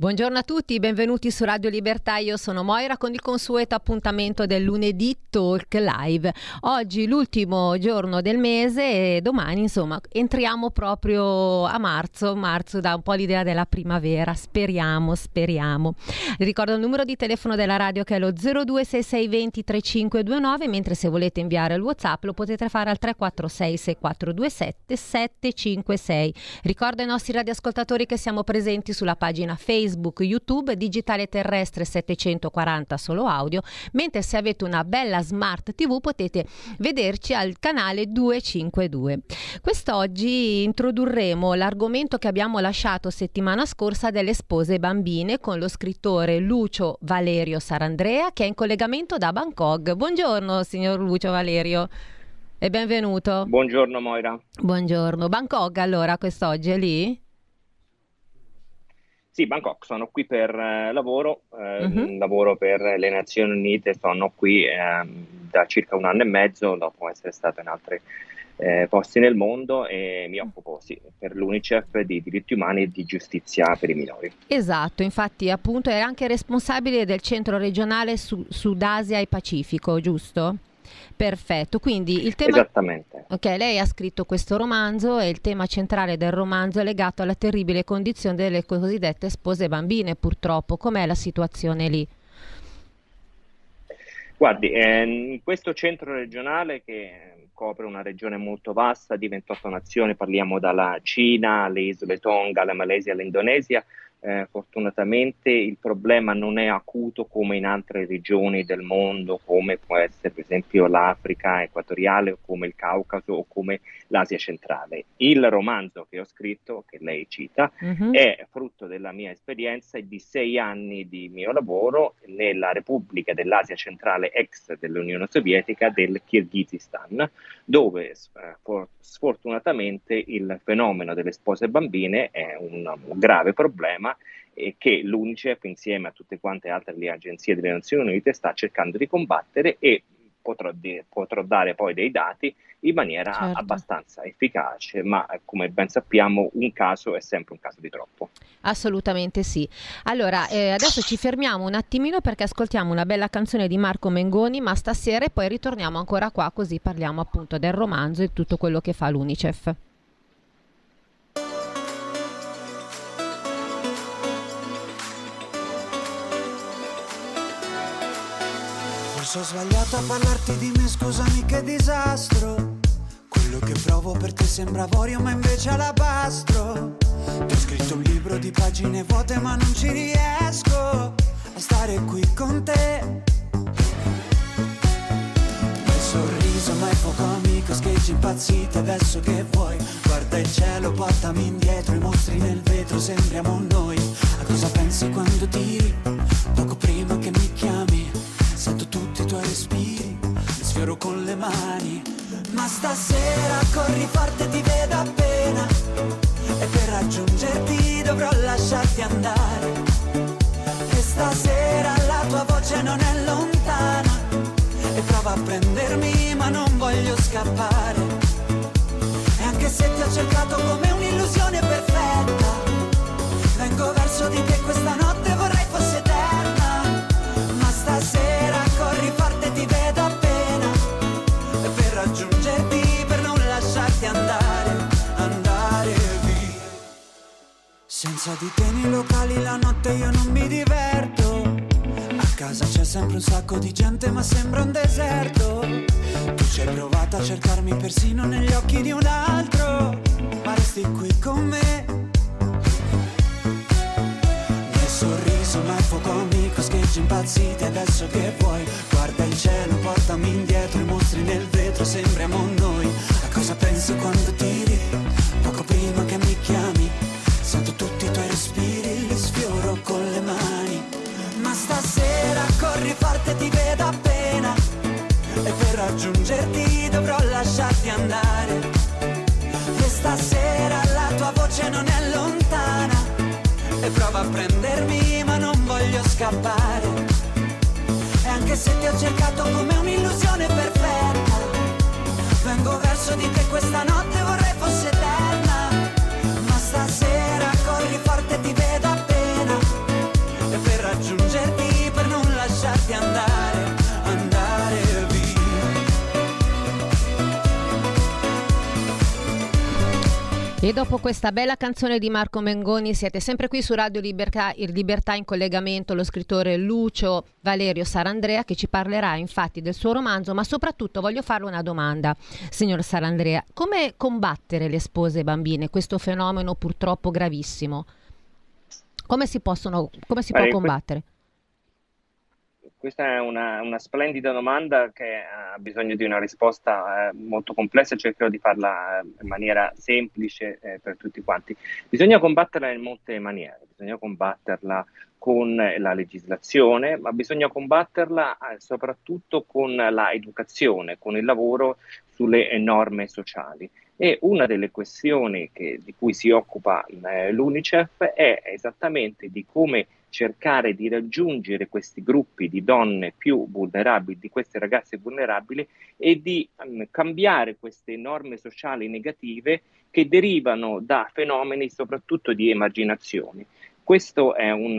Buongiorno a tutti, benvenuti su Radio Libertà. Io sono Moira con il consueto appuntamento del lunedì Talk Live. Oggi l'ultimo giorno del mese e domani, insomma, entriamo proprio a marzo. Marzo dà un po' l'idea della primavera. Speriamo, speriamo. Ricordo il numero di telefono della radio che è lo 026620 3529, mentre se volete inviare il WhatsApp lo potete fare al 346 6427 756. Ricordo ai nostri radioascoltatori che siamo presenti sulla pagina Facebook Facebook, YouTube, digitale terrestre 740 solo audio, mentre se avete una bella smart TV potete vederci al canale 252. Quest'oggi introdurremo l'argomento che abbiamo lasciato settimana scorsa delle spose bambine con lo scrittore Lucio Valerio Sarandrea che è in collegamento da Bangkok. Buongiorno signor Lucio Valerio. E benvenuto. Buongiorno Moira. Buongiorno. Bangkok allora quest'oggi è lì? Sì, Bangkok, sono qui per eh, lavoro, eh, uh-huh. lavoro per le Nazioni Unite, sono qui eh, da circa un anno e mezzo dopo essere stato in altri eh, posti nel mondo e mi occupo sì, per l'UNICEF di diritti umani e di giustizia per i minori. Esatto, infatti appunto è anche responsabile del centro regionale su- Sud Asia e Pacifico, giusto? Perfetto, quindi il tema... Esattamente. Ok, lei ha scritto questo romanzo e il tema centrale del romanzo è legato alla terribile condizione delle cosiddette spose bambine, purtroppo. Com'è la situazione lì? Guardi, eh, in questo centro regionale che copre una regione molto vasta di 28 nazioni, parliamo dalla Cina alle isole Tonga, alla Malesia, all'Indonesia, eh, fortunatamente il problema non è acuto come in altre regioni del mondo, come può essere per esempio l'Africa equatoriale o come il Caucaso o come l'Asia centrale. Il romanzo che ho scritto, che lei cita, uh-huh. è frutto della mia esperienza e di sei anni di mio lavoro nella Repubblica dell'Asia centrale ex dell'Unione Sovietica del Kirghizistan, dove eh, sfortunatamente il fenomeno delle spose bambine è un, un grave problema problema e che l'UNICEF insieme a tutte quante altre le agenzie delle Nazioni Unite sta cercando di combattere e potrò, di, potrò dare poi dei dati in maniera certo. abbastanza efficace, ma come ben sappiamo un caso è sempre un caso di troppo. Assolutamente sì. Allora, eh, adesso ci fermiamo un attimino perché ascoltiamo una bella canzone di Marco Mengoni, ma stasera e poi ritorniamo ancora qua così parliamo appunto del romanzo e tutto quello che fa l'UNICEF. Forse ho sbagliato a parlarti di me, scusami che disastro. Quello che provo per te sembra avorio, ma invece alabastro. Ti ho scritto un libro di pagine vuote, ma non ci riesco a stare qui con te. Il sorriso, ma è poco amico, scheggi impazzite adesso che vuoi. Guarda il cielo, portami indietro, i mostri nel vetro, sembriamo noi. A cosa pensi quando tiri? Poco prima che mi chiami respiri, li sfioro con le mani. Ma stasera corri forte, ti vedo appena. E per raggiungerti dovrò lasciarti andare. E stasera la tua voce non è lontana. E prova a prendermi, ma non voglio scappare. E anche se ti ho cercato come un'illusione perfetta, vengo verso di te questa notte Senza di te nei locali la notte io non mi diverto. A casa c'è sempre un sacco di gente ma sembra un deserto. Tu ci hai provato a cercarmi persino negli occhi di un altro, ma resti qui con me. Nel sorriso ma è fuoco amico, scheggi impazziti adesso che vuoi. Guarda il cielo, portami indietro, i mostri nel vetro, sembriamo noi. A cosa pensi quando tiri? Poco prima che andare. E stasera la tua voce non è lontana. E prova a prendermi, ma non voglio scappare. E anche se ti ho cercato come un'illusione perfetta, vengo verso di te questa notte E dopo questa bella canzone di Marco Mengoni siete sempre qui su Radio Libertà, il Libertà in collegamento lo scrittore Lucio Valerio Sarandrea che ci parlerà infatti del suo romanzo, ma soprattutto voglio farle una domanda, signor Sarandrea, come combattere le spose bambine, questo fenomeno purtroppo gravissimo? Come si, possono, come si può combattere? Questa è una, una splendida domanda che ha bisogno di una risposta eh, molto complessa cercherò di farla eh, in maniera semplice eh, per tutti quanti. Bisogna combatterla in molte maniere, bisogna combatterla con la legislazione, ma bisogna combatterla eh, soprattutto con la educazione, con il lavoro sulle eh, norme sociali. E una delle questioni che- di cui si occupa eh, l'UNICEF è esattamente di come cercare di raggiungere questi gruppi di donne più vulnerabili, di queste ragazze vulnerabili e di ehm, cambiare queste norme sociali negative che derivano da fenomeni soprattutto di emarginazione. Questo è un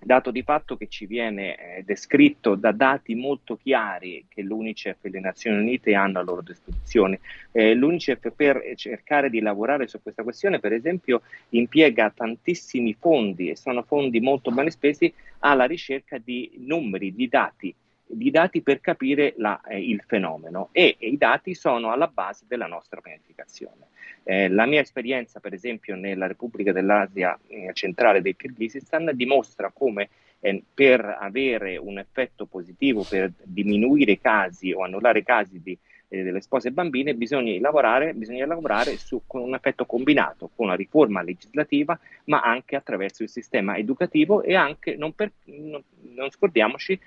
dato di fatto che ci viene eh, descritto da dati molto chiari che l'UNICEF e le Nazioni Unite hanno a loro disposizione. Eh, L'UNICEF per cercare di lavorare su questa questione, per esempio, impiega tantissimi fondi e sono fondi molto ben spesi alla ricerca di numeri, di dati di dati per capire la, eh, il fenomeno e, e, i dati sono alla base della nostra pianificazione. Eh, la mia esperienza, per esempio, nella Repubblica dell'Asia eh, centrale del Kirghizistan dimostra come eh, per avere un effetto positivo, per diminuire i casi o annullare i casi di, eh, delle spose bambine, bisogna lavorare, bisogna lavorare su, con un effetto combinato, con una riforma legislativa, ma anche attraverso il sistema educativo e anche, non, per, non, non scordiamoci,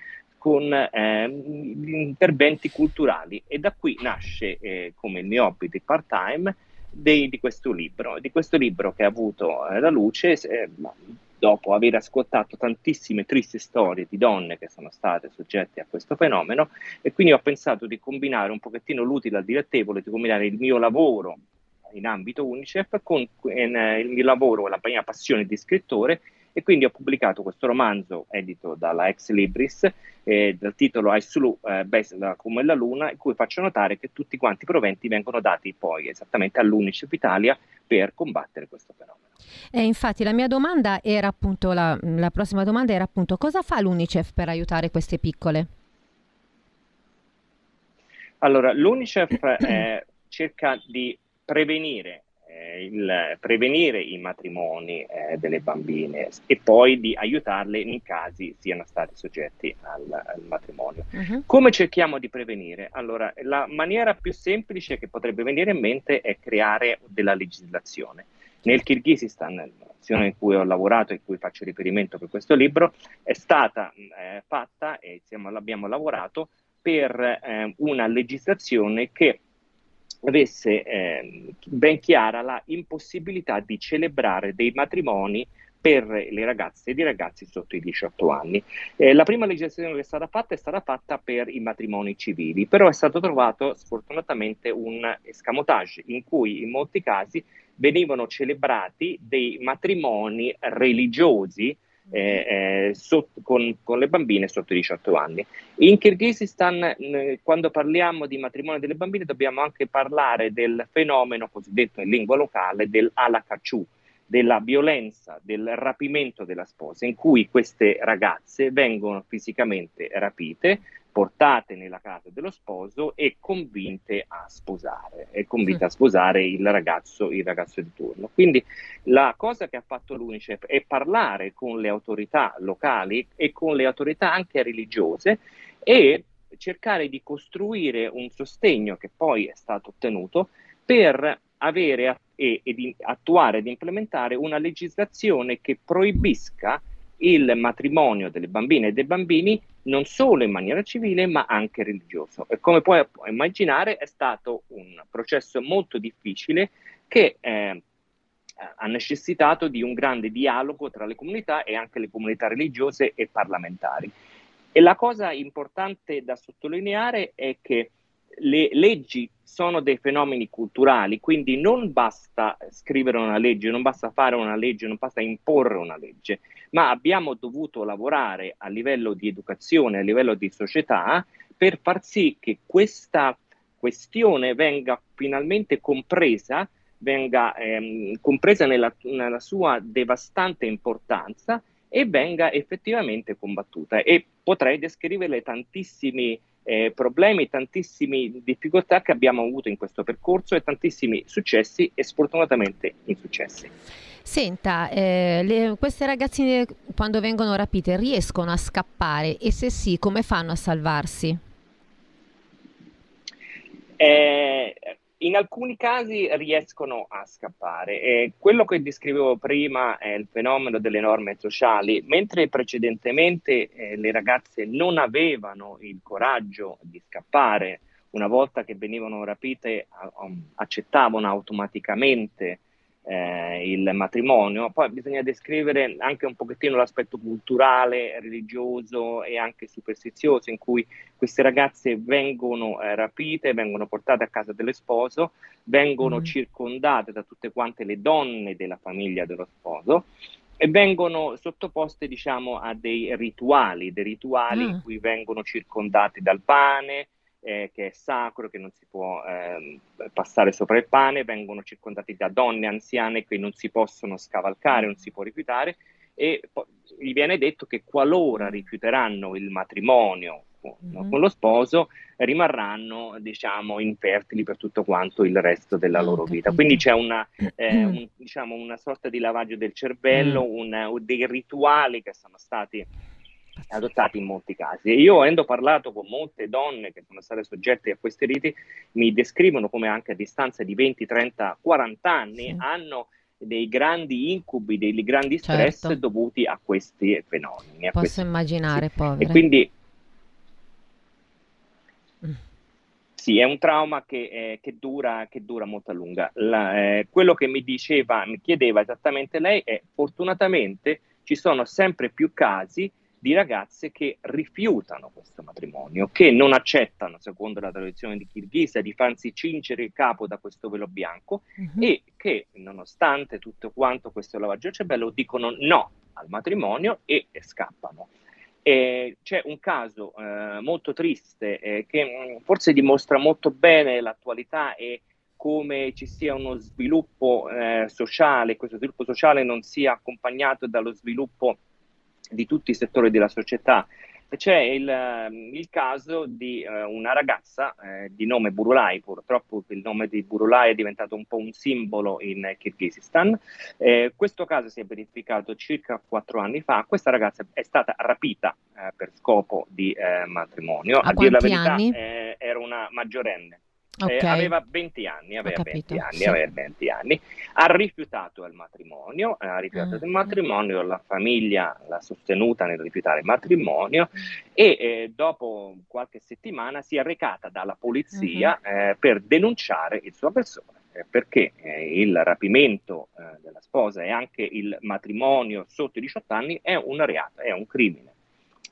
con eh, interventi culturali. E da qui nasce eh, come il mio hobby di part time dei, di questo libro, di questo libro che ha avuto eh, la luce eh, dopo aver ascoltato tantissime tristi storie di donne che sono state soggette a questo fenomeno e quindi ho pensato di combinare un pochettino l'utile al dilettevole, di combinare il mio lavoro in ambito UNICEF con eh, il mio lavoro, la mia passione di scrittore e quindi ho pubblicato questo romanzo edito dalla Ex Libris eh, dal titolo Aisulu eh, Besla come la luna in cui faccio notare che tutti quanti i proventi vengono dati poi esattamente all'Unicef Italia per combattere questo fenomeno. E infatti la mia domanda era appunto la, la prossima domanda era appunto cosa fa l'Unicef per aiutare queste piccole? Allora, l'UNICEF eh, cerca di prevenire eh, il prevenire i matrimoni eh, delle bambine e poi di aiutarle in casi siano stati soggetti al, al matrimonio. Uh-huh. Come cerchiamo di prevenire? Allora, la maniera più semplice che potrebbe venire in mente è creare della legislazione. Nel Kirghizistan, nazione in cui ho lavorato e in cui faccio riferimento per questo libro, è stata eh, fatta e insieme l'abbiamo lavorato per eh, una legislazione che avesse eh, ben chiara la impossibilità di celebrare dei matrimoni per le ragazze ed i ragazzi sotto i 18 anni. Eh, la prima legislazione che è stata fatta è stata fatta per i matrimoni civili, però è stato trovato sfortunatamente un escamotage in cui in molti casi venivano celebrati dei matrimoni religiosi eh, eh, sotto, con, con, le bambine sotto i 18 anni. In Kirghizistan, quando parliamo di matrimonio delle bambine, dobbiamo anche parlare del fenomeno cosiddetto in lingua locale del alakachu, della violenza, del rapimento della sposa, in cui queste ragazze vengono fisicamente rapite, portate nella casa dello sposo e convinte a sposare, e convinte a sposare il ragazzo, il ragazzo di turno. Quindi la cosa che ha fatto l'UNICEF è parlare con le autorità locali e con le autorità anche religiose e cercare di costruire un sostegno che poi è stato ottenuto per avere e, e di attuare ed implementare una legislazione che proibisca il matrimonio delle bambine e dei bambini non solo in maniera civile ma anche religioso. E come puoi immaginare è stato un processo molto difficile che eh, ha necessitato di un grande dialogo tra le comunità e anche le comunità religiose e parlamentari. E la cosa importante da sottolineare è che le leggi sono dei fenomeni culturali, quindi non basta scrivere una legge, non basta fare una legge, non basta imporre una legge, ma abbiamo dovuto lavorare a livello di educazione, a livello di società, per far sì che questa questione venga finalmente compresa, venga ehm, compresa nella, nella sua devastante importanza e venga effettivamente combattuta. E potrei descriverle tantissimi eh, problemi, tantissime difficoltà che abbiamo avuto in questo percorso e tantissimi successi e sfortunatamente insuccessi. Senta, eh, le, queste ragazzine quando vengono rapite riescono a scappare e se sì, come fanno a salvarsi? Eh, in alcuni casi riescono a scappare. Eh, quello che descrivevo prima è il fenomeno delle norme sociali, mentre precedentemente eh, le ragazze non avevano il coraggio di scappare, una volta che venivano rapite accettavano automaticamente eh, il matrimonio. Poi bisogna descrivere anche un pochettino l'aspetto culturale, religioso e anche superstizioso in cui queste ragazze vengono eh, rapite, vengono portate a casa dello sposo, vengono mm. circondate da tutte quante le donne della famiglia dello sposo e vengono sottoposte diciamo a dei rituali, dei rituali ah. in cui vengono circondate dal pane, eh, che è sacro, che non si può eh, passare sopra il pane, vengono circondati da donne anziane che non si possono scavalcare, non si può rifiutare e poi gli viene detto che qualora rifiuteranno il matrimonio con, mm-hmm. con lo sposo rimarranno diciamo infertili per tutto quanto il resto della oh, loro vita quindi c'è una, eh, un, diciamo, una sorta di lavaggio del cervello mm. un, dei rituali che sono stati adottati in molti casi. E io, avendo parlato con molte donne che sono state soggette a questi riti, mi descrivono come anche a distanza di 20, 30, 40 anni sì. hanno dei grandi incubi, dei grandi stress certo. dovuti a questi fenomeni. Posso questi, immaginare, sì. povere. E quindi mm. sì, è un trauma che, eh, che, dura, che dura, molto a lunga. La, eh, quello che mi diceva, mi chiedeva esattamente lei è fortunatamente ci sono sempre più casi di ragazze che rifiutano questo matrimonio, che non accettano, secondo la tradizione di Kirghisa, di farsi cincere il capo da questo velo bianco uh-huh. e che, nonostante tutto quanto questo lavaggio del cervello, dicono no al matrimonio e, e scappano. E c'è un caso eh, molto triste eh, che mh, mm, forse dimostra molto bene l'attualità e come ci sia uno sviluppo eh, sociale, questo sviluppo sociale non sia accompagnato dallo sviluppo di tutti i settori della società. C'è il, ehm, il caso di uh, una ragazza eh, di nome Burulai, purtroppo il nome di Burulai è diventato un po' un simbolo in Kirghizistan. Eh, questo caso si è verificato circa quattro anni fa. Questa ragazza è stata rapita eh, per scopo di eh, matrimonio. A, A dire la verità, eh, era una maggiorenne. Okay. Eh, aveva 20 anni, aveva 20 anni, sì. aveva 20 anni, ha rifiutato il matrimonio, ha rifiutato mm. il matrimonio, la famiglia l'ha sostenuta nel rifiutare il matrimonio mm. e eh, dopo qualche settimana si è recata dalla polizia mm-hmm. eh, per denunciare il suo persona eh, perché eh, il rapimento eh, della sposa e anche il matrimonio sotto i 18 anni è un reato, è un crimine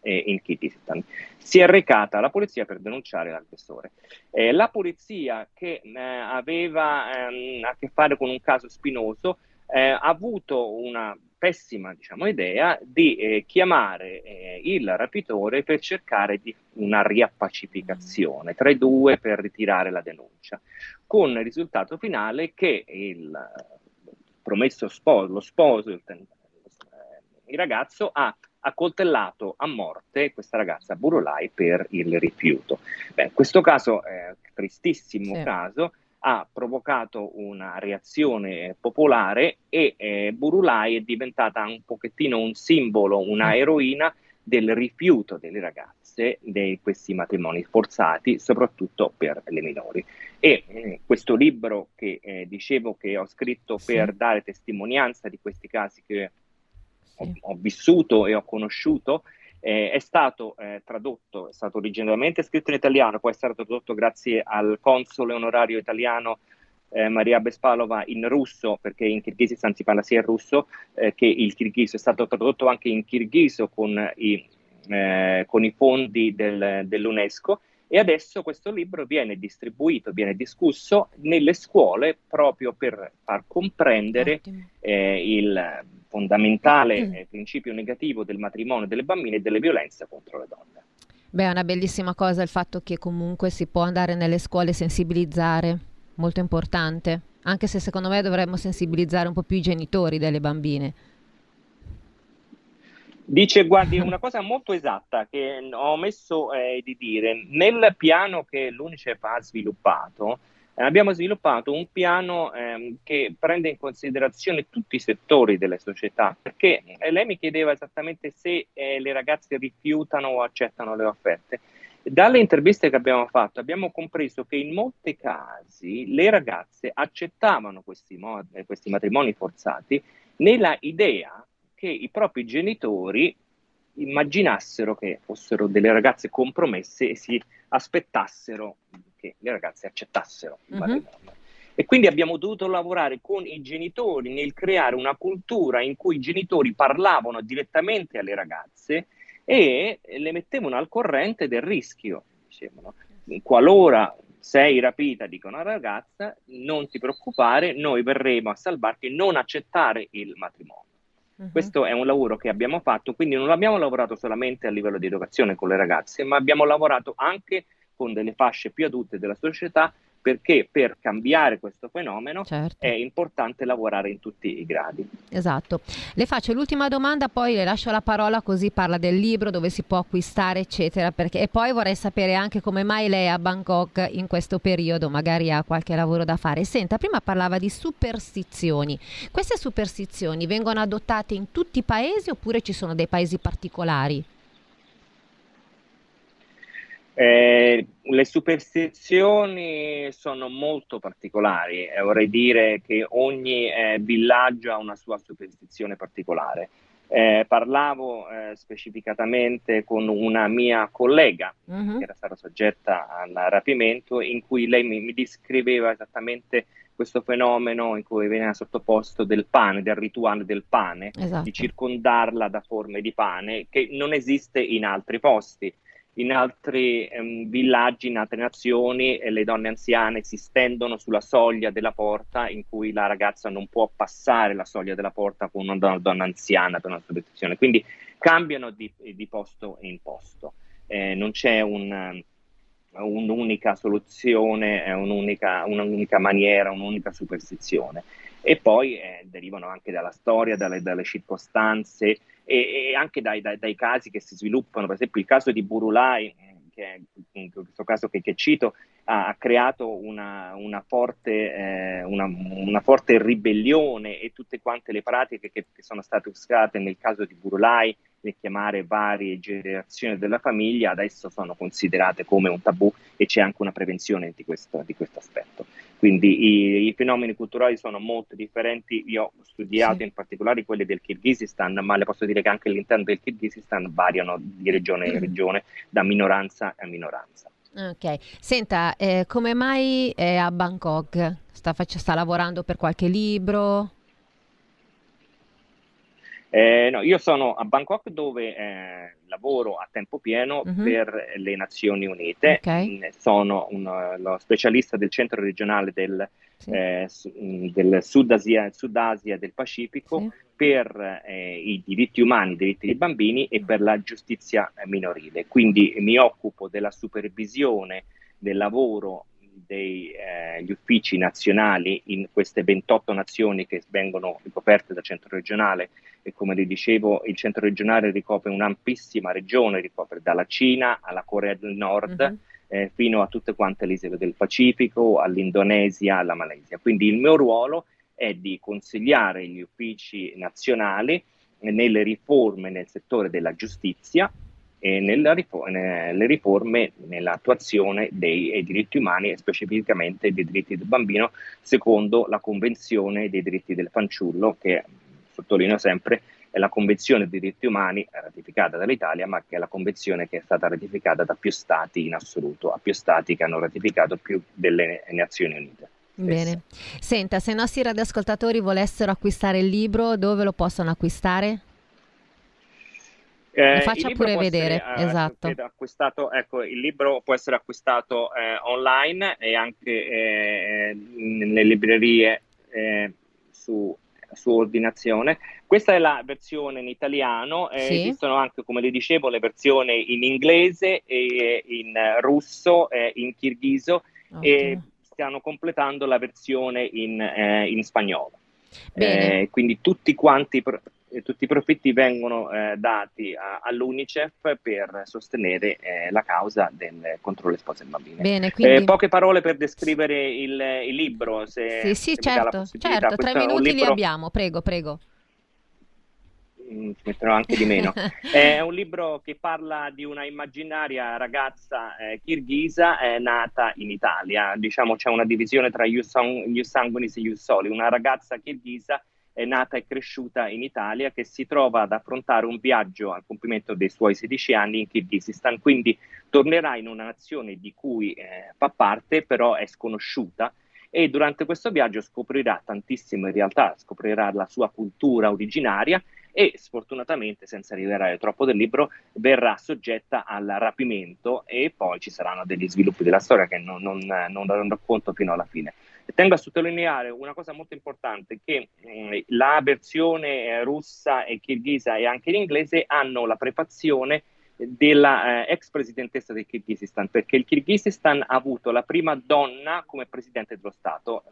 eh, in Kirghizistan. Si è recata la polizia per denunciare l'aggressore. Eh, la polizia che eh, aveva ehm, a che fare con un caso spinoso eh, ha avuto una pessima diciamo, idea di eh, chiamare eh, il rapitore per cercare di una riappacificazione tra i due per ritirare la denuncia, con il risultato finale che il promesso sposo, lo sposo, il, il ragazzo ha accoltellato a morte questa ragazza Burolai per il rifiuto. Beh, questo caso, eh, tristissimo sì. caso, ha provocato una reazione popolare e eh, Burulai è diventata un pochettino un simbolo, una mm. eroina del rifiuto delle ragazze di questi matrimoni forzati, soprattutto per le minori. E eh, questo libro che eh, dicevo che ho scritto sì. per dare testimonianza di questi casi che ho, ho vissuto e ho conosciuto, eh, è stato eh, tradotto, è stato originariamente scritto in italiano, poi è stato tradotto grazie al console onorario italiano eh, Maria Bespalova in russo, perché in Kirghizistan si parla sia il russo eh, che il kirghiso, è stato tradotto anche in kirghiso con i, eh, con i fondi del, dell'UNESCO e adesso questo libro viene distribuito, viene discusso nelle scuole proprio per far comprendere eh, il fondamentale mm. eh, principio negativo del matrimonio delle bambine e delle violenze contro le donne. Beh, è una bellissima cosa il fatto che comunque si può andare nelle scuole e sensibilizzare, molto importante, anche se secondo me dovremmo sensibilizzare un po' più i genitori delle bambine. Dice, guardi, una cosa molto esatta che ho omesso eh, di dire. Nel piano che l'UNICEF ha sviluppato, eh, abbiamo sviluppato un piano eh, che prende in considerazione tutti i settori delle società, perché eh, lei mi chiedeva esattamente se eh, le ragazze rifiutano o accettano le offerte. Dalle interviste che abbiamo fatto abbiamo compreso che in molti casi le ragazze accettavano questi, mod- questi matrimoni forzati nella idea che i propri genitori immaginassero che fossero delle ragazze compromesse e si aspettassero che le ragazze accettassero il uh-huh. matrimonio. E quindi abbiamo dovuto lavorare con i genitori nel creare una cultura in cui i genitori parlavano direttamente alle ragazze e le mettevano al corrente del rischio. Dicevano, qualora sei rapita, dico una ragazza, non ti preoccupare, noi verremo a salvarti non accettare il matrimonio. Questo è un lavoro che abbiamo fatto, quindi non abbiamo lavorato solamente a livello di educazione con le ragazze, ma abbiamo lavorato anche con delle fasce più adulte della società perché per cambiare questo fenomeno certo. è importante lavorare in tutti i gradi. Esatto. Le faccio l'ultima domanda, poi le lascio la parola così parla del libro, dove si può acquistare, eccetera, perché... e poi vorrei sapere anche come mai lei è a Bangkok in questo periodo, magari ha qualche lavoro da fare. Senta, prima parlava di superstizioni. Queste superstizioni vengono adottate in tutti i paesi oppure ci sono dei paesi particolari? Eh, le superstizioni sono molto particolari, eh, vorrei dire che ogni eh, villaggio ha una sua superstizione particolare. Eh, parlavo eh, specificatamente con una mia collega uh-huh. che era stata soggetta al rapimento, in cui lei mi, mi descriveva esattamente questo fenomeno in cui veniva sottoposto del pane, del rituale del pane, esatto. di circondarla da forme di pane, che non esiste in altri posti in altri ehm, villaggi, in altre nazioni, eh, le donne anziane si stendono sulla soglia della porta in cui la ragazza non può passare la soglia della porta con una donna, donna anziana per una protezione. Quindi cambiano di, di posto in posto. Eh, non c'è un, un'unica soluzione, un'unica, un'unica maniera, un'unica superstizione e poi eh, derivano anche dalla storia, dalle, dalle circostanze e, e anche dai, dai, dai, casi che si sviluppano. Per esempio il caso di Burulai, eh, che in questo caso che, che cito, ha, ha, creato una, una, forte, eh, una, una, forte, ribellione e tutte quante le pratiche che, che sono state usate nel caso di Burulai nel chiamare varie generazioni della famiglia adesso sono considerate come un tabù e c'è anche una prevenzione di questo, di questo aspetto. Quindi i, i, fenomeni culturali sono molto differenti. Io ho studiato sì. in particolare quelli del Kirghizistan, ma le posso dire che anche all'interno del Kirghizistan variano di regione in regione, da minoranza a minoranza. Ok, senta, eh, come mai è a Bangkok? Sta, faccia, sta lavorando per qualche libro? Eh, no, io sono a Bangkok dove eh, lavoro a tempo pieno uh-huh. per le Nazioni Unite. Okay. Sono un, lo specialista del centro regionale del, sì. eh, mm, del Sud, Asia, Sud Asia del Pacifico sì. per eh, i diritti umani, i diritti dei bambini e per la giustizia minorile. Quindi mi occupo della supervisione del lavoro degli eh, uffici nazionali in queste 28 nazioni che vengono ricoperte dal centro regionale e come vi dicevo il centro regionale ricopre un'ampissima regione, ricopre dalla Cina alla Corea del Nord uh-huh. eh, fino a tutte quante le isole del Pacifico, all'Indonesia, alla Malesia. Quindi il mio ruolo è di consigliare gli uffici nazionali nelle riforme nel settore della giustizia e nelle riforme nell'attuazione dei diritti umani e specificamente dei diritti del bambino secondo la Convenzione dei diritti del fanciullo che sottolineo sempre è la Convenzione dei diritti umani ratificata dall'Italia ma che è la convenzione che è stata ratificata da più stati in assoluto, a più stati che hanno ratificato più delle Nazioni Unite. Bene, senta, se i nostri radioascoltatori volessero acquistare il libro, dove lo possono acquistare? Eh, faccia pure vedere, essere, esatto. Acquistato, ecco, il libro può essere acquistato eh, online e anche eh, nelle librerie eh, su, su, ordinazione. Questa è la versione in italiano, eh, sì. esistono anche, come le dicevo, le versioni in inglese, e in russo, in kirghiso okay. e stiamo completando la versione in, in spagnolo. Eh, quindi tutti quanti tutti i profitti vengono eh, dati a, all'UNICEF per sostenere eh, la causa del contro le spose bambine. Bene, eh, quindi... poche parole per descrivere il, il libro. Se, sì, sì, se certo, certo tre minuti libro... li abbiamo, prego, prego. Mm, metterò anche di meno. È un libro che parla di una immaginaria ragazza eh, kirghisa eh, nata in Italia. Diciamo c'è una divisione tra gli sanguinis e gli soli. Una ragazza kirghisa è nata e cresciuta in Italia che si trova ad affrontare un viaggio al compimento dei suoi 16 anni in Kirghizistan. Quindi tornerà in una nazione di cui eh, fa parte, però è sconosciuta e durante questo viaggio scoprirà tantissimo in realtà, scoprirà la sua cultura originaria e sfortunatamente, senza rivelare troppo del libro, verrà soggetta al rapimento e poi ci saranno degli sviluppi della storia che non, non, non racconto fino alla fine. Tengo a sottolineare una cosa molto importante, che eh, la versione eh, russa e kirghisa e anche in inglese hanno la prefazione della eh, ex presidentessa del Kirghizistan, perché il Kirghizistan ha avuto la prima donna come presidente dello Stato,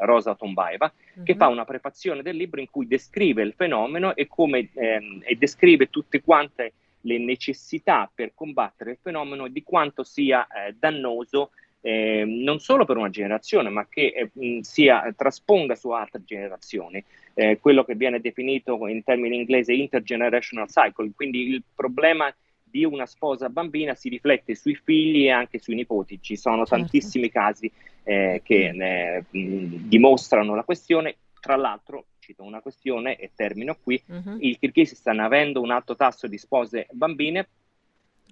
Rosa Tombaeva, uh-huh. che mhm. fa una prefazione del libro in cui descrive il fenomeno e, come, ehm, e descrive tutte quante le necessità per combattere il fenomeno e di quanto sia eh, dannoso eh, non solo per una generazione, ma che eh, sia, trasponga su altre generazioni. Eh, quello che viene definito in termini inglesi intergenerational cycle, quindi il problema di una sposa bambina si riflette sui figli e anche sui nipoti. Ci sono certo. tantissimi casi eh, che eh, dimostrano la questione. Tra l'altro, cito una questione e termino qui, uh-huh. il Kirghizistan avendo un alto tasso di spose bambine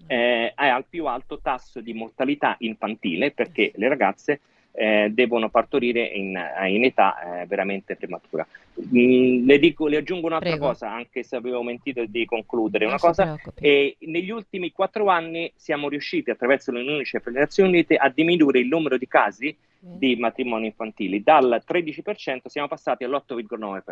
eh, ha il più alto tasso di mortalità infantile perché le ragazze eh, devono partorire in, in età eh, veramente prematura. Mm, le, dico, le, aggiungo un'altra Prego. cosa, anche se avevo mentito di concludere. Non una cosa, eh, negli ultimi quattro anni siamo riusciti attraverso le Nazioni Unite a diminuire il numero di casi di matrimoni infantili. Dal 13% siamo passati all'8,9%.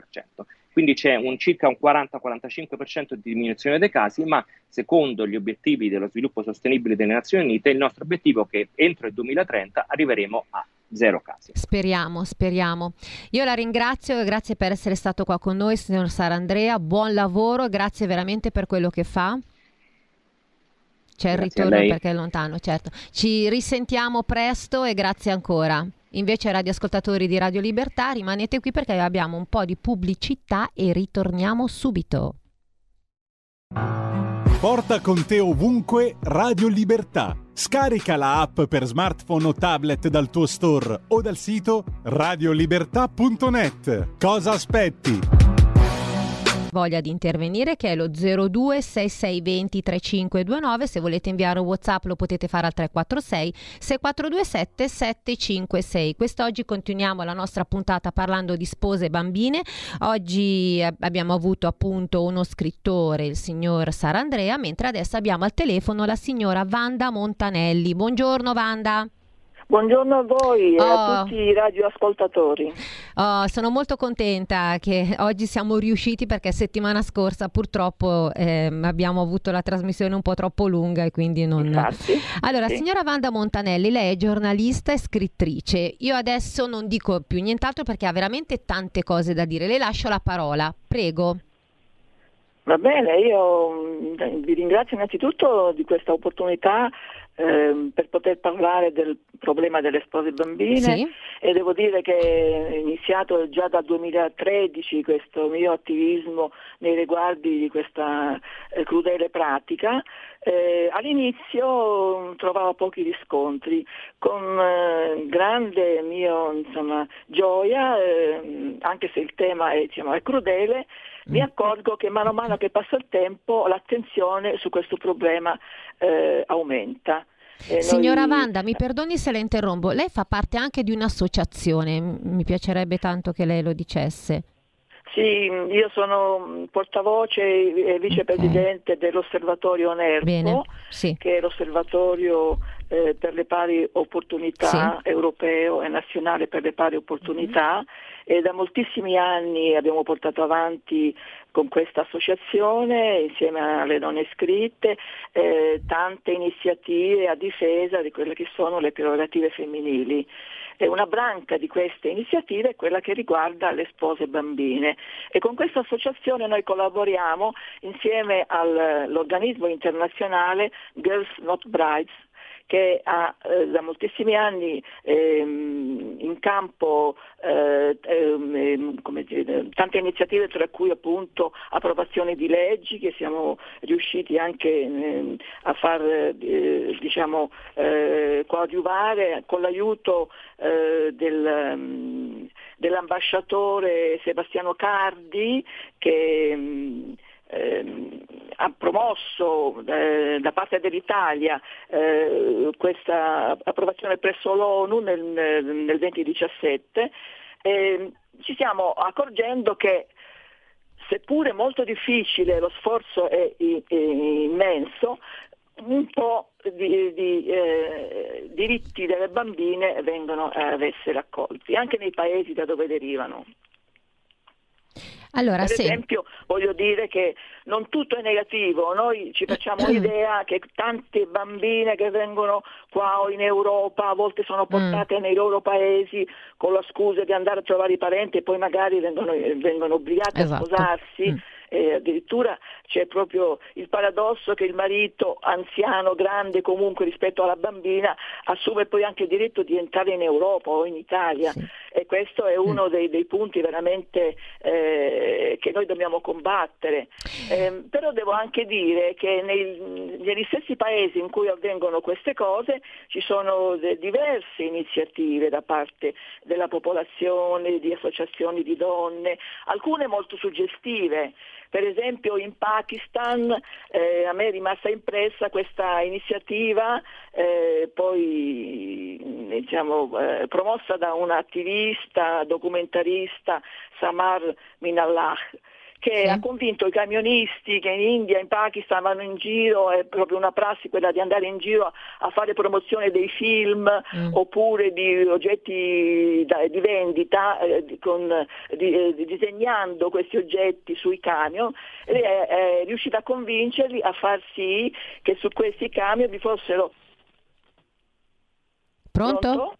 Quindi c'è un circa un 40-45% di diminuzione dei casi, ma secondo gli obiettivi dello sviluppo sostenibile delle Nazioni Unite, il nostro obiettivo è che entro il 2030 arriveremo a zero casi. Speriamo, speriamo. Io la ringrazio e grazie per essere stato qua con noi, signor Sarandrea. Buon lavoro, grazie veramente per quello che fa. C'è il ritorno perché è lontano, certo. Ci risentiamo presto e grazie ancora. Invece, radioascoltatori di Radio Libertà, rimanete qui perché abbiamo un po' di pubblicità e ritorniamo subito. Porta con te ovunque Radio Libertà. Scarica la app per smartphone o tablet dal tuo store o dal sito radiolibertà.net. Cosa aspetti? Voglia di intervenire che è lo 02 6620 3529 se volete inviare un whatsapp lo potete fare al 346 6427 756 quest'oggi continuiamo la nostra puntata parlando di spose e bambine. Oggi abbiamo avuto appunto uno scrittore il signor Sarandrea mentre adesso abbiamo al telefono la signora Vanda Montanelli. Buongiorno Vanda Buongiorno a voi e oh. a tutti i radioascoltatori. Oh, sono molto contenta che oggi siamo riusciti perché settimana scorsa purtroppo eh, abbiamo avuto la trasmissione un po' troppo lunga e quindi non... Infatti, allora, sì. signora Wanda Montanelli, lei è giornalista e scrittrice. Io adesso non dico più nient'altro perché ha veramente tante cose da dire. Le lascio la parola. Prego. Va bene, io mm, vi ringrazio innanzitutto di questa opportunità eh, per poter parlare del problema delle spose bambine sì. e devo dire che è iniziato già dal 2013 questo mio attivismo nei riguardi di questa eh, crudele pratica. Eh, all'inizio trovavo pochi riscontri, con eh, grande mia gioia, eh, anche se il tema è, diciamo, è crudele, mi mm. accorgo che mano a mano che passa il tempo l'attenzione su questo problema eh, aumenta. E Signora noi... Wanda, mi perdoni se la interrompo, lei fa parte anche di un'associazione, mi piacerebbe tanto che lei lo dicesse. Sì, io sono portavoce e vicepresidente okay. dell'osservatorio NERPO, sì. che è l'osservatorio eh, per le pari opportunità sì. europeo e nazionale per le pari opportunità. Mm-hmm e da moltissimi anni abbiamo portato avanti con questa associazione, insieme alle donne iscritte, eh, tante iniziative a difesa di quelle che sono le prerogative femminili. E una branca di queste iniziative è quella che riguarda le spose bambine e con questa associazione noi collaboriamo insieme all'organismo internazionale Girls Not Brides che ha eh, da moltissimi anni ehm, in campo eh, ehm, dire, tante iniziative tra cui appunto approvazione di leggi che siamo riusciti anche ehm, a far eh, diciamo, eh, coadiuvare con l'aiuto eh, del, um, dell'ambasciatore Sebastiano Cardi che um, eh, ha promosso eh, da parte dell'Italia eh, questa approvazione presso l'ONU nel, nel 2017, ci stiamo accorgendo che seppure molto difficile, lo sforzo è, è immenso, un po' di, di eh, diritti delle bambine vengono ad essere accolti, anche nei paesi da dove derivano. Allora, per esempio voglio dire che non tutto è negativo, noi ci facciamo l'idea che tante bambine che vengono qua o in Europa a volte sono mm. portate mm. nei loro paesi con la scusa di andare a trovare i parenti e poi magari vengono, vengono obbligate esatto. a sposarsi. Mm eh, addirittura c'è proprio il paradosso che il marito anziano, grande comunque rispetto alla bambina, assume poi anche il diritto di entrare in Europa o in Italia sì. e questo è uno mm. dei, dei, punti veramente eh, che noi dobbiamo combattere. Eh, però devo anche dire che nei, negli stessi paesi in cui avvengono queste cose ci sono diverse iniziative da parte della popolazione, di associazioni di donne, alcune molto suggestive. Per esempio in Pakistan eh, a me è rimasta impressa questa iniziativa eh, poi diciamo, eh, promossa da un attivista, documentarista, Samar Minallah che sì. ha convinto i camionisti che in India, in Pakistan vanno in giro, è proprio una prassi quella di andare in giro a fare promozione dei film mm. oppure di oggetti da, di vendita, eh, con, di, eh, disegnando questi oggetti sui camion, e è, è riuscita a convincerli a far sì che su questi camion vi fossero Pronto? Pronto?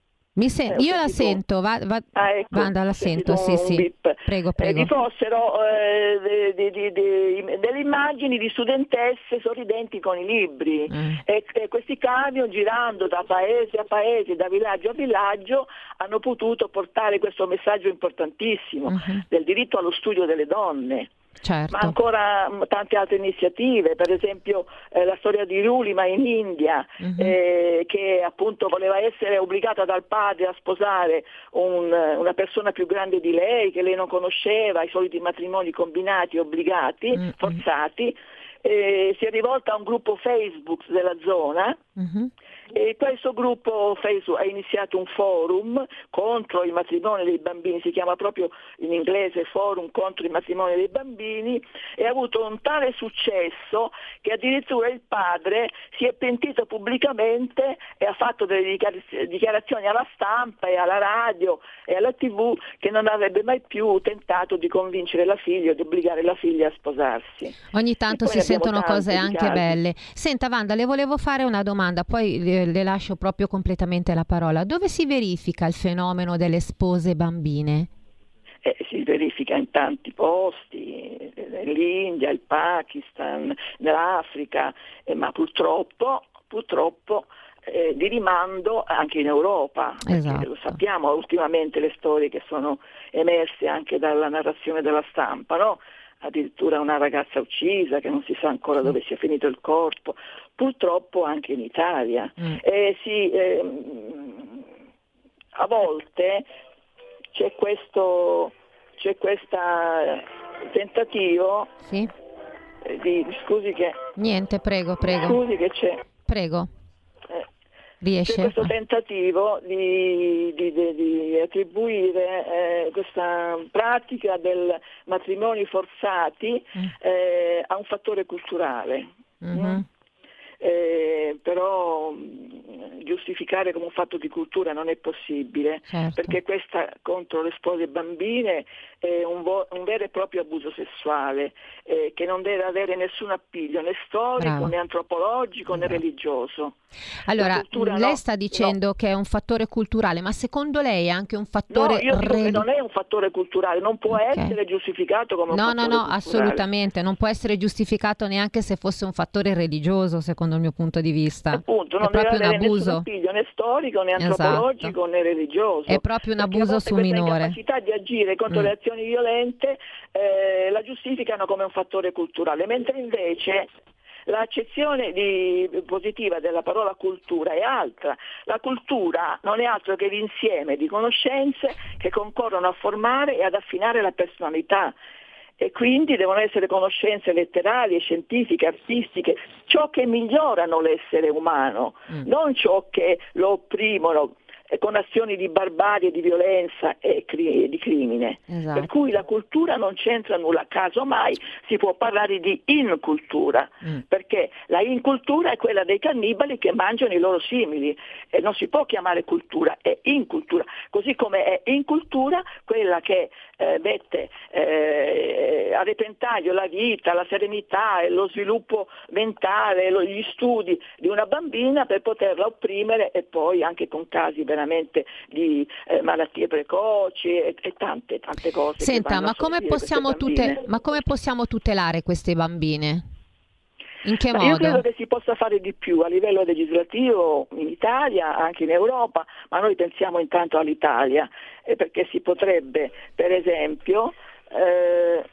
Sen- eh, io la sento, va, va, ah, ecco, Vanda, la sento, sì, sì. Bip. Prego, prego. Eh, vi fossero eh, di, di, di, delle immagini di studentesse sorridenti con i libri mm. e, e, questi camion girando da paese a paese, da villaggio a villaggio, hanno potuto portare questo messaggio importantissimo mm-hmm. del diritto allo studio delle donne. Certo. ma ancora mm, tante altre iniziative, per esempio eh, la storia di Rulima in India, uh-huh. eh, che appunto voleva essere obbligata dal padre a sposare un, una persona più grande di lei, che lei non conosceva, i soliti matrimoni combinati, obbligati, uh-huh. forzati, eh, si è rivolta a un gruppo Facebook della zona. Uh-huh e questo gruppo Facebook ha iniziato un forum contro il matrimonio dei bambini, si chiama proprio in inglese Forum contro il matrimonio dei bambini e ha avuto un tale successo che addirittura il padre si è pentito pubblicamente e ha fatto delle dichiarazioni alla stampa e alla radio e alla tv che non avrebbe mai più tentato di convincere la figlia, di obbligare la figlia a sposarsi. Ogni tanto si sentono cose anche belle. Senta Wanda, le volevo fare una domanda, poi le lascio proprio completamente la parola. Dove si verifica il fenomeno delle spose bambine? Eh, si verifica in tanti posti, nell'India, il Pakistan, nell'Africa, eh, ma purtroppo, purtroppo eh, di rimando anche in Europa. Esatto. Lo sappiamo ultimamente le storie che sono emerse anche dalla narrazione della stampa, no? addirittura una ragazza uccisa che non si sa ancora dove sia finito il corpo, purtroppo anche in Italia. Mm. Eh, sì, eh, a volte c'è questo c'è questa tentativo sì. di scusi che niente prego prego scusi che c'è prego Riesce? C'è questo tentativo di, di, di, di attribuire eh, questa pratica del matrimoni forzati mm. eh, a un fattore culturale. Mm-hmm. Eh, però mm, giustificare come un fatto di cultura non è possibile, certo. perché questa contro le spose bambine è un, vo- un vero e proprio abuso sessuale eh, che non deve avere nessun appiglio né storico Bravo. né antropologico Bravo. né religioso. Allora, lei no, sta dicendo no. che è un fattore culturale, ma secondo lei è anche un fattore No, io che non è un fattore culturale, non può okay. essere giustificato come un no, fattore No, no, no, assolutamente, non può essere giustificato neanche se fosse un fattore religioso, secondo il mio punto di vista. Appunto, non è proprio un abuso né storico né esatto. antropologico né religioso. È proprio un abuso su minore. La capacità di agire contro mm. le azioni violente eh, la giustificano come un fattore culturale, mentre invece L'accezione di, positiva della parola cultura è altra. La cultura non è altro che l'insieme di conoscenze che concorrono a formare e ad affinare la personalità e quindi devono essere conoscenze letterarie, scientifiche, artistiche, ciò che migliorano l'essere umano, mm. non ciò che lo opprimono con azioni di barbarie, di violenza e cri- di crimine. Esatto. Per cui la cultura non c'entra nulla, casomai si può parlare di incultura, mm. perché la incultura è quella dei cannibali che mangiano i loro simili e non si può chiamare cultura, è incultura, così come è incultura quella che eh, mette eh, a repentaglio la vita, la serenità e lo sviluppo mentale, lo, gli studi di una bambina per poterla opprimere e poi anche con casi veramente di eh, malattie precoci e, e, tante, tante cose. Senta, ma come, tutel- ma come possiamo tutelare queste bambine? In che modo? Io credo che si possa fare di più a livello legislativo in Italia, anche in Europa, ma noi pensiamo intanto all'Italia, eh, perché si potrebbe, per esempio, eh,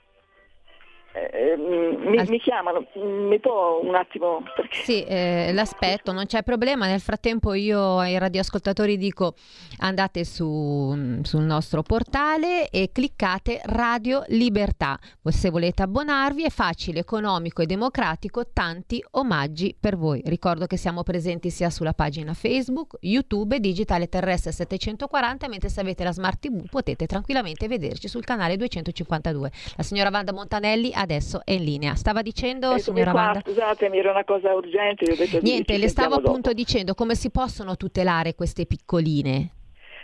eh, mi, mi, chiamano, mi può un attimo? Perché... Sì, eh, l'aspetto, non c'è problema. Nel frattempo io ai radioascoltatori dico andate su, sul nostro portale e cliccate Radio Libertà. Se volete abbonarvi è facile, economico e democratico, tanti omaggi per voi. Ricordo che siamo presenti sia sulla pagina Facebook, YouTube, Digitale Terrestre 740, mentre se avete la Smart TV potete tranquillamente vederci sul canale 252. La signora Vanda Montanelli adesso è in linea. Stava dicendo, signora qua, Wanda? Scusatemi, era una cosa urgente. Niente, le stavo appunto dopo. dicendo come si possono tutelare queste piccoline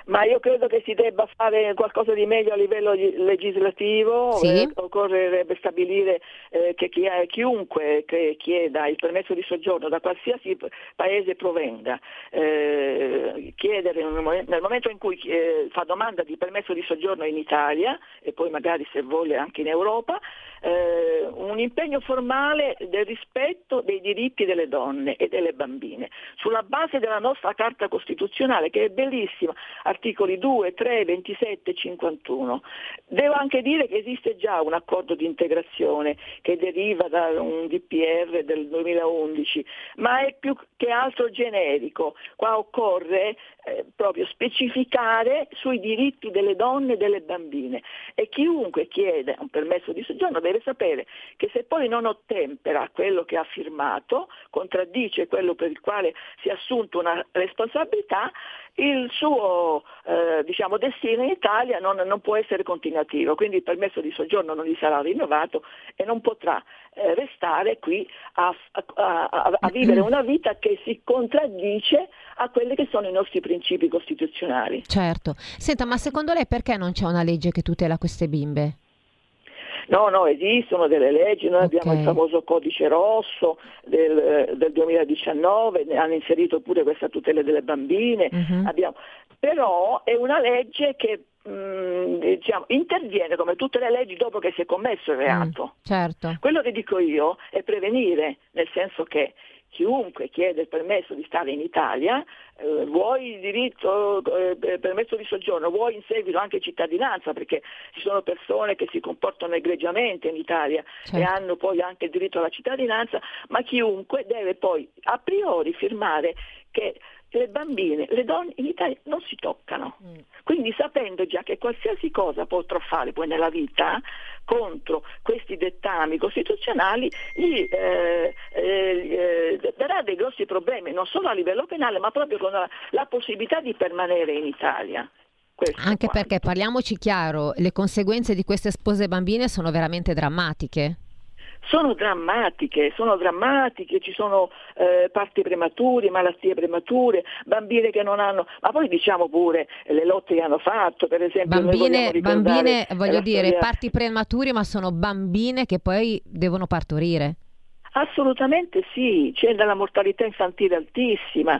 ma io credo che si debba fare qualcosa di meglio a livello legislativo, sì. eh, occorrerebbe stabilire eh, che chi è, chiunque che chieda il permesso di soggiorno da qualsiasi paese provenga, eh, chiedere nel momento in cui eh, fa domanda di permesso di soggiorno in Italia e poi magari se vuole anche in Europa, eh, un impegno formale del rispetto dei diritti delle donne e delle bambine, sulla base della nostra Carta Costituzionale che è bellissima, articoli 2, 3, 27 e 51. Devo anche dire che esiste già un accordo di integrazione che deriva da un DPR del 2011, ma è più che altro generico. Qua occorre eh, proprio specificare sui diritti delle donne e delle bambine. E chiunque chiede un permesso di soggiorno deve sapere che se poi non ottempera quello che ha firmato, contraddice quello per il quale si è assunto una responsabilità, il suo eh, diciamo, destino in Italia non, non, può essere continuativo, quindi il permesso di soggiorno non gli sarà rinnovato e non potrà eh, restare qui a, a, a, a, vivere una vita che si contraddice a quelli che sono i nostri principi costituzionali. Certo. Senta, ma secondo lei perché non c'è una legge che tutela queste bimbe? No, no, esistono delle leggi, noi okay. abbiamo il famoso codice rosso del, del, 2019, hanno inserito pure questa tutela delle bambine, uh-huh. abbiamo... però è una legge che diciamo, interviene come tutte le leggi dopo che si è commesso il reato. Mm, certo. Quello che dico io è prevenire, nel senso che chiunque chiede il permesso di stare in Italia, eh, vuoi il diritto, eh, permesso di soggiorno, vuoi in seguito anche cittadinanza, perché ci sono persone che si comportano egregiamente in Italia certo. e hanno poi anche il diritto alla cittadinanza, ma chiunque deve poi a priori firmare che le bambine, le donne in Italia non si toccano. Mm. Quindi sapendo già che qualsiasi cosa potrò fare poi nella vita contro questi dettami costituzionali gli eh, eh, darà dei grossi problemi, non solo a livello penale, ma proprio con la, la possibilità di permanere in Italia. Questo Anche perché parliamoci chiaro, le conseguenze di queste spose bambine sono veramente drammatiche sono drammatiche, sono drammatiche, ci sono eh, parti prematuri, malattie premature, bambine che non hanno, ma poi diciamo pure le lotte che hanno fatto, per esempio. Bambine, bambine voglio dire, storia... parti prematuri, ma sono bambine che poi devono partorire. Assolutamente sì, c'è della mortalità infantile altissima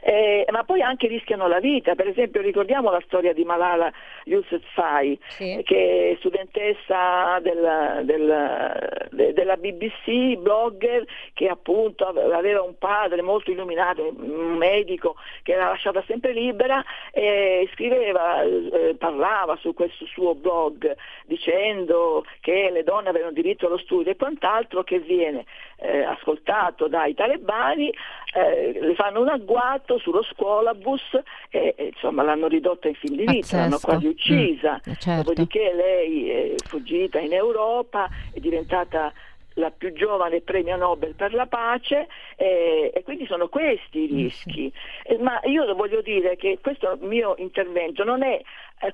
eh, ma poi anche rischiano la vita. Per esempio ricordiamo la storia di Malala Yousafzai, sì. che è studentessa del, del, de, della BBC, blogger, che appunto aveva un padre molto illuminato, un medico, che l'ha lasciata sempre libera e scriveva, eh, parlava su questo suo blog dicendo che le donne avevano diritto allo studio e quant'altro che viene eh, ascoltato dai talebani, eh, le fanno un agguato sullo scuolabus e, e insomma l'hanno ridotta in fin di vita, l'hanno quasi mm, uccisa, mm, certo. dopodiché lei è fuggita in Europa, è diventata la più giovane premio Nobel per la pace eh, e quindi sono questi i rischi. Eh, ma io voglio dire che questo mio intervento non è eh,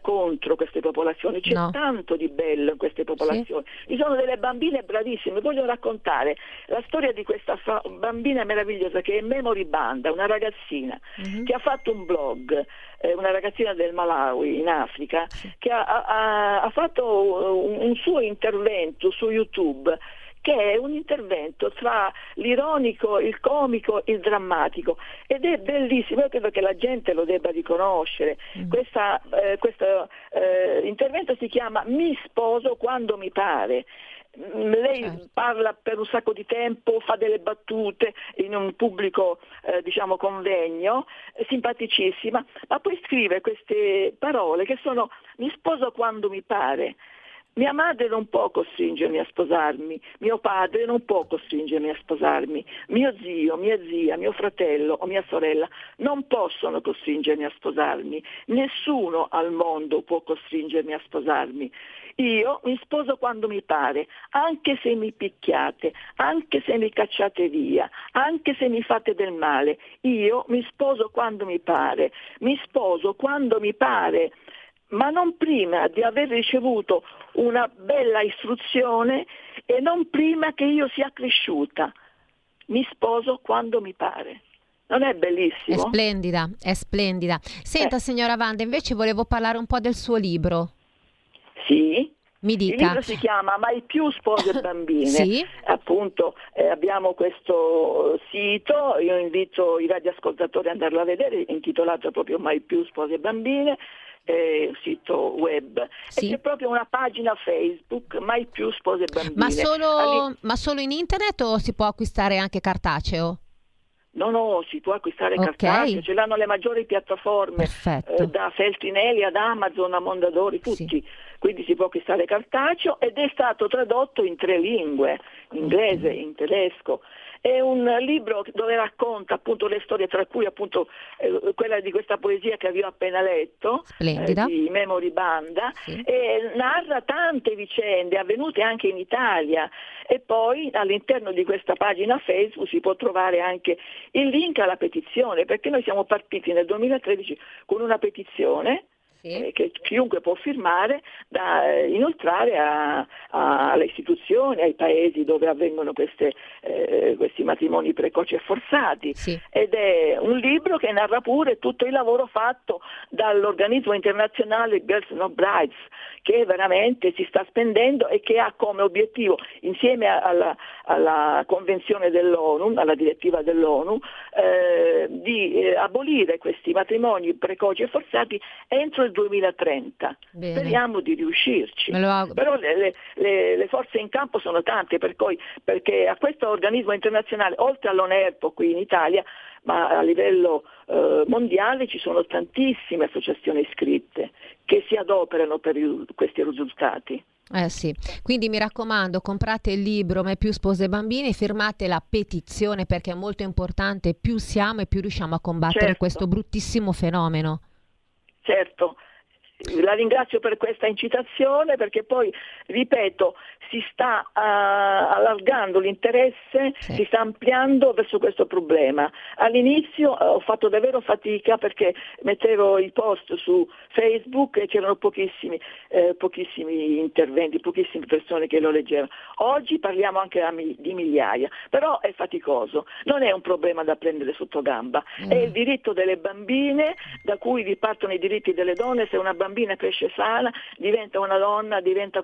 contro queste popolazioni, c'è no. tanto di bello in queste popolazioni. Sì. Ci sono delle bambine bravissime, voglio raccontare la storia di questa fa- bambina meravigliosa che è Memory Banda, una ragazzina mm-hmm. che ha fatto un blog eh, una ragazzina del Malawi in Africa che ha, ha, ha fatto un, un, suo intervento su YouTube che è un intervento tra l'ironico, il comico, il drammatico ed è bellissimo, io credo che la gente lo debba riconoscere. Mm. Questa, eh, questo eh, intervento si chiama Mi sposo quando mi pare mm, lei certo. parla per un sacco di tempo, fa delle battute in un pubblico eh, diciamo convegno, simpaticissima, ma poi scrive queste parole che sono mi sposo quando mi pare. Mia madre non può costringermi a sposarmi, mio padre non può costringermi a sposarmi, mio zio, mia zia, mio fratello o mia sorella non possono costringermi a sposarmi, nessuno al mondo può costringermi a sposarmi. Io mi sposo quando mi pare, anche se mi picchiate, anche se mi cacciate via, anche se mi fate del male. Io mi sposo quando mi pare, mi sposo quando mi pare ma non prima di aver ricevuto una bella istruzione e non prima che io sia cresciuta. Mi sposo quando mi pare. Non è bellissimo? È splendida, è splendida. Senta, eh. signora Wanda, invece volevo parlare un po' del suo libro. Sì. Mi dica. Il libro si chiama Mai più spose e bambine. sì. Appunto eh, abbiamo questo sito, io invito i radioascoltatori ad andarlo a vedere, intitolato proprio Mai più spose e bambine eh, sito web sì. e c'è proprio una pagina Facebook Mai più spose e bambine. Ma solo, ma solo in internet o si può acquistare anche cartaceo? No, no, si può acquistare okay. cartaceo, ce l'hanno le maggiori piattaforme, eh, da Feltrinelli ad Amazon a Mondadori, tutti. Sì. Quindi si può acquistare cartaceo ed è stato tradotto in tre lingue, inglese, in tedesco. È un libro dove racconta appunto le storie, tra cui appunto eh, quella di questa poesia che vi ho appena letto, eh, di Memory Banda, sì. e narra tante vicende avvenute anche in Italia. E poi all'interno di questa pagina Facebook si può trovare anche il link alla petizione, perché noi siamo partiti nel 2013 con una petizione sì. eh, che chiunque può firmare da eh, inoltrare a, a, alle istituzioni, ai paesi dove avvengono queste, eh, questi matrimoni precoci e forzati. Sì. Ed è un libro che narra pure tutto il lavoro fatto dall'organismo internazionale Girls No Brides, che veramente si sta spendendo e che ha come obiettivo, insieme alla, alla Convenzione dell'ONU, alla direttiva dell'ONU, eh, di eh, abolire questi matrimoni precoci e forzati entro il 2030. Bene. Speriamo di riuscirci. Però le, le, le, forze in campo sono tante, per cui, perché a questo organismo internazionale, oltre all'ONERPO qui in Italia, ma a livello eh, mondiale ci sono tantissime associazioni iscritte che si adoperano per questi risultati. Eh sì, quindi mi raccomando, comprate il libro Mai più spose e bambini, firmate la petizione perché è molto importante, più siamo e più riusciamo a combattere certo. questo bruttissimo fenomeno. Certo, la ringrazio per questa incitazione perché poi, ripeto, si sta uh, allargando l'interesse, sì. si sta ampliando verso questo problema. All'inizio uh, ho fatto davvero fatica perché mettevo i post su Facebook e c'erano pochissimi, eh, pochissimi interventi, pochissime persone che lo leggevano. Oggi parliamo anche di migliaia, però è faticoso, non è un problema da prendere sotto gamba, mm. è il diritto delle bambine da cui ripartono i diritti delle donne se una bambina cresce sana, diventa una donna, diventa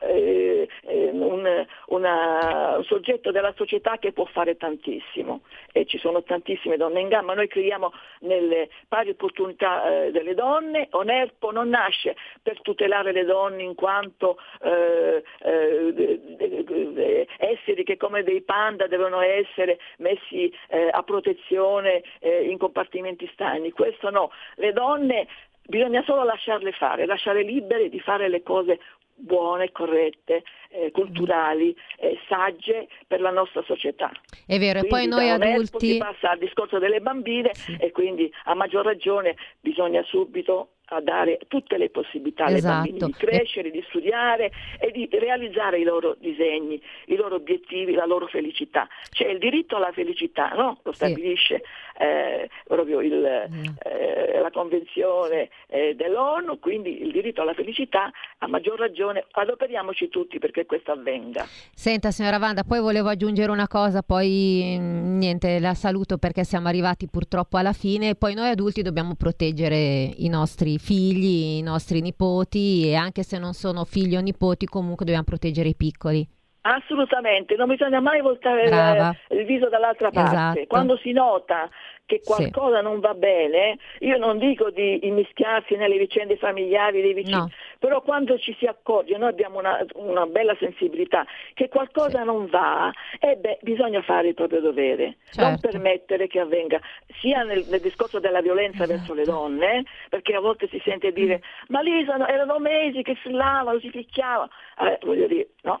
eh, eh, un, una, un, soggetto della società che può fare tantissimo. E ci sono tantissime donne in gamba. Noi crediamo nelle pari opportunità eh, delle donne, Onerpo non nasce per tutelare le donne in quanto eh, eh, esseri che come dei panda devono essere messi eh, a protezione in compartimenti stagni, questo no, le donne Bisogna solo lasciarle fare, lasciare libere di fare le cose buone, corrette, eh, culturali, eh, sagge per la nostra società. È vero, e poi noi adulti... Si passa al discorso delle bambine sì. e quindi a maggior ragione bisogna subito a dare tutte le possibilità alle esatto. bambini di crescere, di studiare e di realizzare i loro disegni, i loro obiettivi, la loro felicità. C'è il diritto alla felicità, no? lo stabilisce sì. eh, proprio il, mm. eh, la Convenzione eh, dell'ONU, quindi il diritto alla felicità, a maggior ragione adoperiamoci tutti perché questo avvenga. Senta signora Vanda, poi volevo aggiungere una cosa, poi mm, niente, la saluto perché siamo arrivati purtroppo alla fine, poi noi adulti dobbiamo proteggere i nostri figli, i nostri nipoti e anche se non sono figli o nipoti comunque dobbiamo proteggere i piccoli. Assolutamente, non bisogna mai voltare il, il, viso dall'altra parte. Esatto. Quando si nota che qualcosa sì. non va bene, io non dico di immischiarsi nelle vicende familiari dei vicini, no. però quando ci si accorge, noi abbiamo una, una bella sensibilità, che qualcosa sì. non va, eh beh, bisogna fare il proprio dovere, certo. non permettere che avvenga sia nel, nel discorso della violenza esatto. verso le donne, perché a volte si sente dire mm. ma lì sono, erano mesi che si lavano, si picchiavano, eh, voglio dire, no?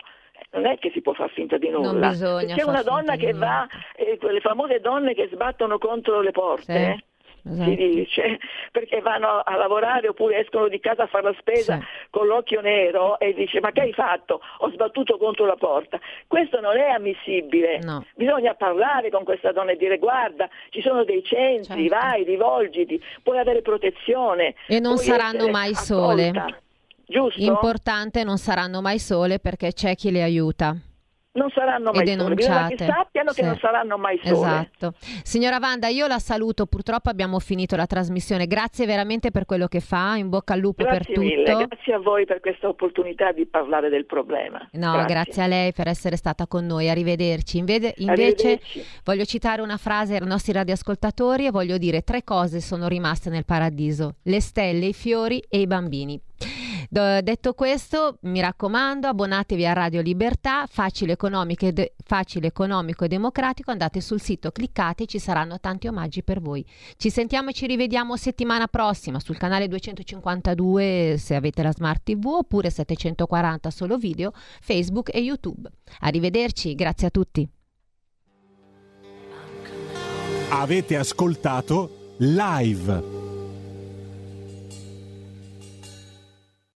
Non è che si può far finta di nulla. C'è una donna che va, eh, quelle famose donne che sbattono contro le porte. Sì. Esatto. Si dice perché vanno a lavorare oppure escono di casa a fare la spesa sì. con l'occhio nero e dice ma che hai fatto? Ho sbattuto contro la porta. Questo non è ammissibile. No. Bisogna parlare con questa donna e dire guarda, ci sono dei centri, certo. vai, rivolgiti, puoi avere protezione. E non saranno mai accolta. sole. Giusto? Importante, non saranno mai sole perché c'è chi le aiuta non saranno mai sole, bisogna che sappiano sì. che non saranno mai sole. Esatto. Signora Vanda, io la saluto, purtroppo abbiamo finito la trasmissione, grazie veramente per quello che fa, in bocca al lupo grazie per mille. tutto. Grazie a voi per questa opportunità di parlare del problema. No, grazie, grazie a lei per essere stata con noi, arrivederci. Invece, Arrivederci. voglio citare una frase ai nostri radioascoltatori e voglio dire tre cose sono rimaste nel paradiso, le stelle, i fiori e i bambini. Detto questo, mi raccomando, abbonatevi a Radio Libertà, facile economico, de- facile economico e democratico, andate sul sito, cliccate, ci saranno tanti omaggi per voi. Ci sentiamo e ci rivediamo settimana prossima sul canale 252 se avete la Smart TV oppure 740 solo video, Facebook e YouTube. Arrivederci, grazie a tutti. Avete ascoltato live